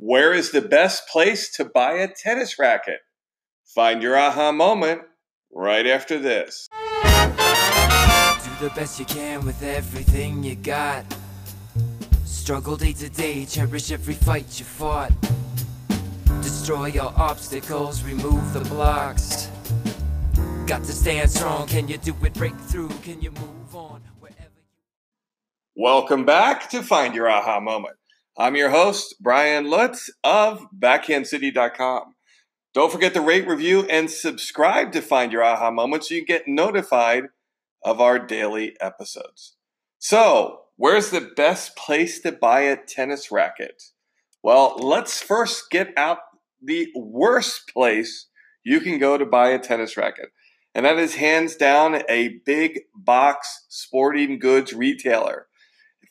Where is the best place to buy a tennis racket? Find your aha moment right after this. Do the best you can with everything you got. Struggle day to day, cherish every fight you fought. Destroy your obstacles, remove the blocks. Got to stand strong. Can you do it? Break through. Can you move on wherever you Welcome back to Find Your Aha Moment. I'm your host, Brian Lutz of BackhandCity.com. Don't forget to rate, review, and subscribe to Find Your Aha Moment so you get notified of our daily episodes. So, where's the best place to buy a tennis racket? Well, let's first get out the worst place you can go to buy a tennis racket. And that is hands down a big box sporting goods retailer.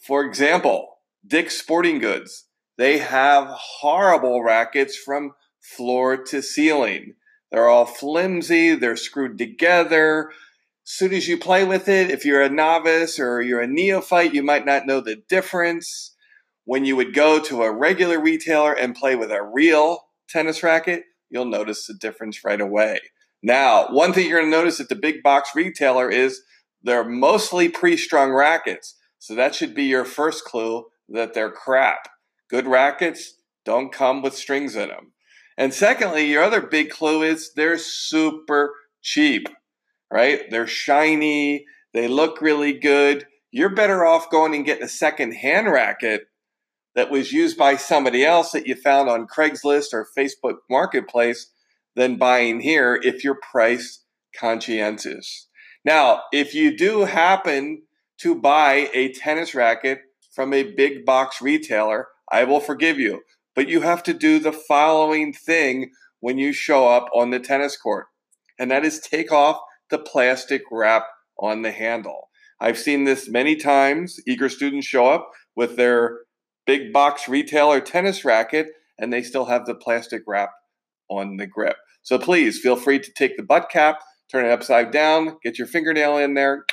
For example, Dick's Sporting Goods. They have horrible rackets from floor to ceiling. They're all flimsy, they're screwed together. As soon as you play with it, if you're a novice or you're a neophyte, you might not know the difference. When you would go to a regular retailer and play with a real tennis racket, you'll notice the difference right away. Now, one thing you're going to notice at the big box retailer is they're mostly pre strung rackets. So that should be your first clue that they're crap. Good rackets don't come with strings in them. And secondly, your other big clue is they're super cheap, right? They're shiny, they look really good. You're better off going and getting a second hand racket that was used by somebody else that you found on Craigslist or Facebook Marketplace than buying here if you're price conscientious. Now, if you do happen to buy a tennis racket from a big box retailer, I will forgive you. But you have to do the following thing when you show up on the tennis court, and that is take off the plastic wrap on the handle. I've seen this many times. Eager students show up with their big box retailer tennis racket, and they still have the plastic wrap on the grip. So please feel free to take the butt cap, turn it upside down, get your fingernail in there,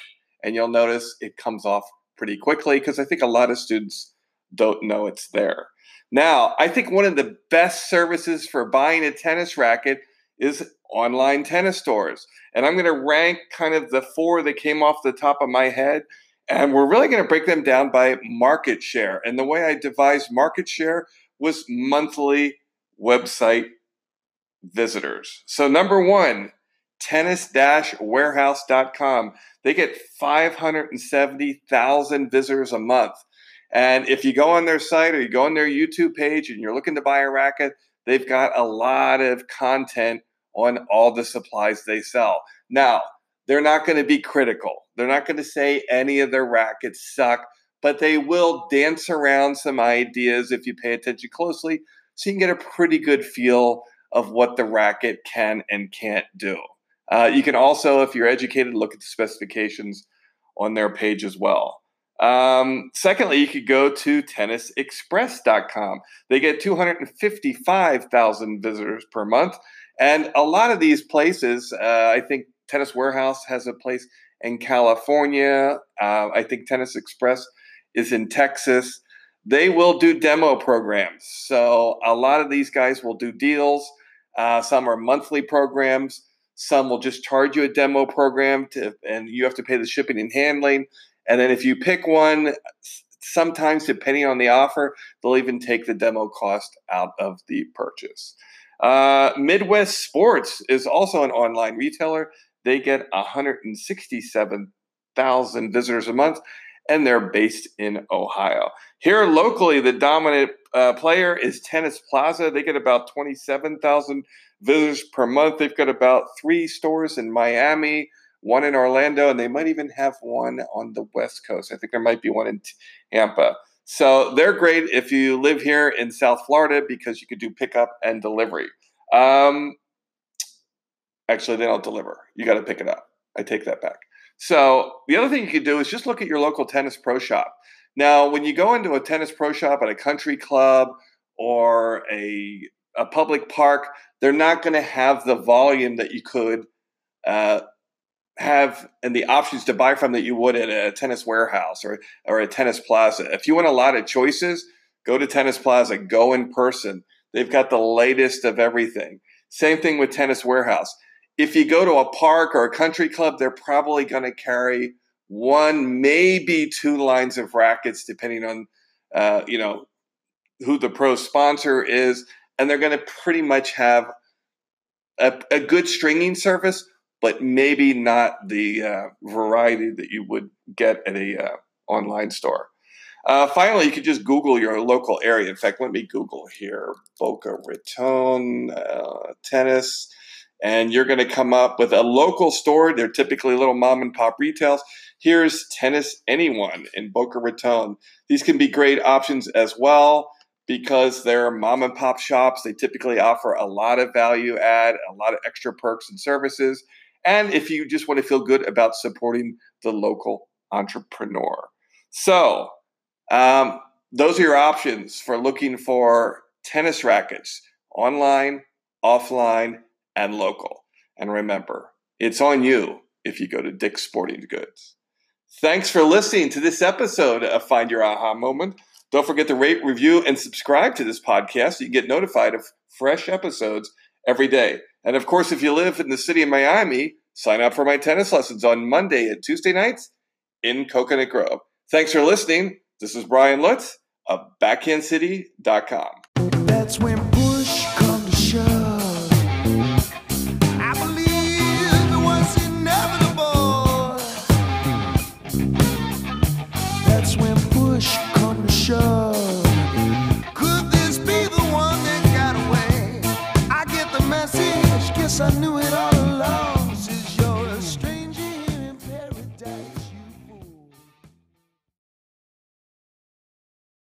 and you'll notice it comes off pretty quickly because I think a lot of students don't know it's there. Now, I think one of the best services for buying a tennis racket is online tennis stores. And I'm going to rank kind of the four that came off the top of my head. And we're really going to break them down by market share. And the way I devised market share was monthly website visitors. So, number one, tennis warehouse.com. They get 570,000 visitors a month. And if you go on their site or you go on their YouTube page and you're looking to buy a racket, they've got a lot of content on all the supplies they sell. Now, they're not going to be critical. They're not going to say any of their rackets suck, but they will dance around some ideas if you pay attention closely so you can get a pretty good feel of what the racket can and can't do. Uh, you can also, if you're educated, look at the specifications on their page as well. Um, secondly, you could go to tennisexpress.com. They get 255,000 visitors per month. And a lot of these places, uh, I think Tennis Warehouse has a place in California. Uh, I think Tennis Express is in Texas. They will do demo programs. So a lot of these guys will do deals. Uh, some are monthly programs. Some will just charge you a demo program to, and you have to pay the shipping and handling. And then if you pick one, sometimes depending on the offer, they'll even take the demo cost out of the purchase. Uh, Midwest Sports is also an online retailer. They get 167,000 visitors a month, and they're based in Ohio. Here locally, the dominant uh, player is Tennis Plaza. They get about 27,000 visitors per month. They've got about three stores in Miami, one in Orlando, and they might even have one on the West Coast. I think there might be one in Tampa. So they're great if you live here in South Florida because you could do pickup and delivery. Um, actually, they don't deliver. You got to pick it up. I take that back. So the other thing you could do is just look at your local tennis pro shop. Now, when you go into a tennis pro shop at a country club or a a public park, they're not going to have the volume that you could uh, have and the options to buy from that you would at a tennis warehouse or, or a tennis plaza. If you want a lot of choices, Go to Tennis Plaza, go in person. They've got the latest of everything. Same thing with Tennis Warehouse. If you go to a park or a country club, they're probably going to carry one, maybe two lines of rackets, depending on, uh, you know, who the pro sponsor is, and they're going to pretty much have a, a, good stringing service, but maybe not the uh, variety that you would get at a uh, online store. Uh, finally, you could just Google your local area. In fact, let me Google here Boca Raton uh, tennis, and you're going to come up with a local store. They're typically little mom and pop retails. Here's Tennis Anyone in Boca Raton. These can be great options as well because they're mom and pop shops. They typically offer a lot of value add, a lot of extra perks and services. And if you just want to feel good about supporting the local entrepreneur. So, um, those are your options for looking for tennis rackets online, offline, and local. And remember, it's on you if you go to Dick's Sporting Goods. Thanks for listening to this episode of Find Your Aha Moment. Don't forget to rate, review, and subscribe to this podcast so you get notified of fresh episodes every day. And of course, if you live in the city of Miami, sign up for my tennis lessons on Monday and Tuesday nights in Coconut Grove. Thanks for listening. This is Brian Lutz of BackhandCity.com. That's when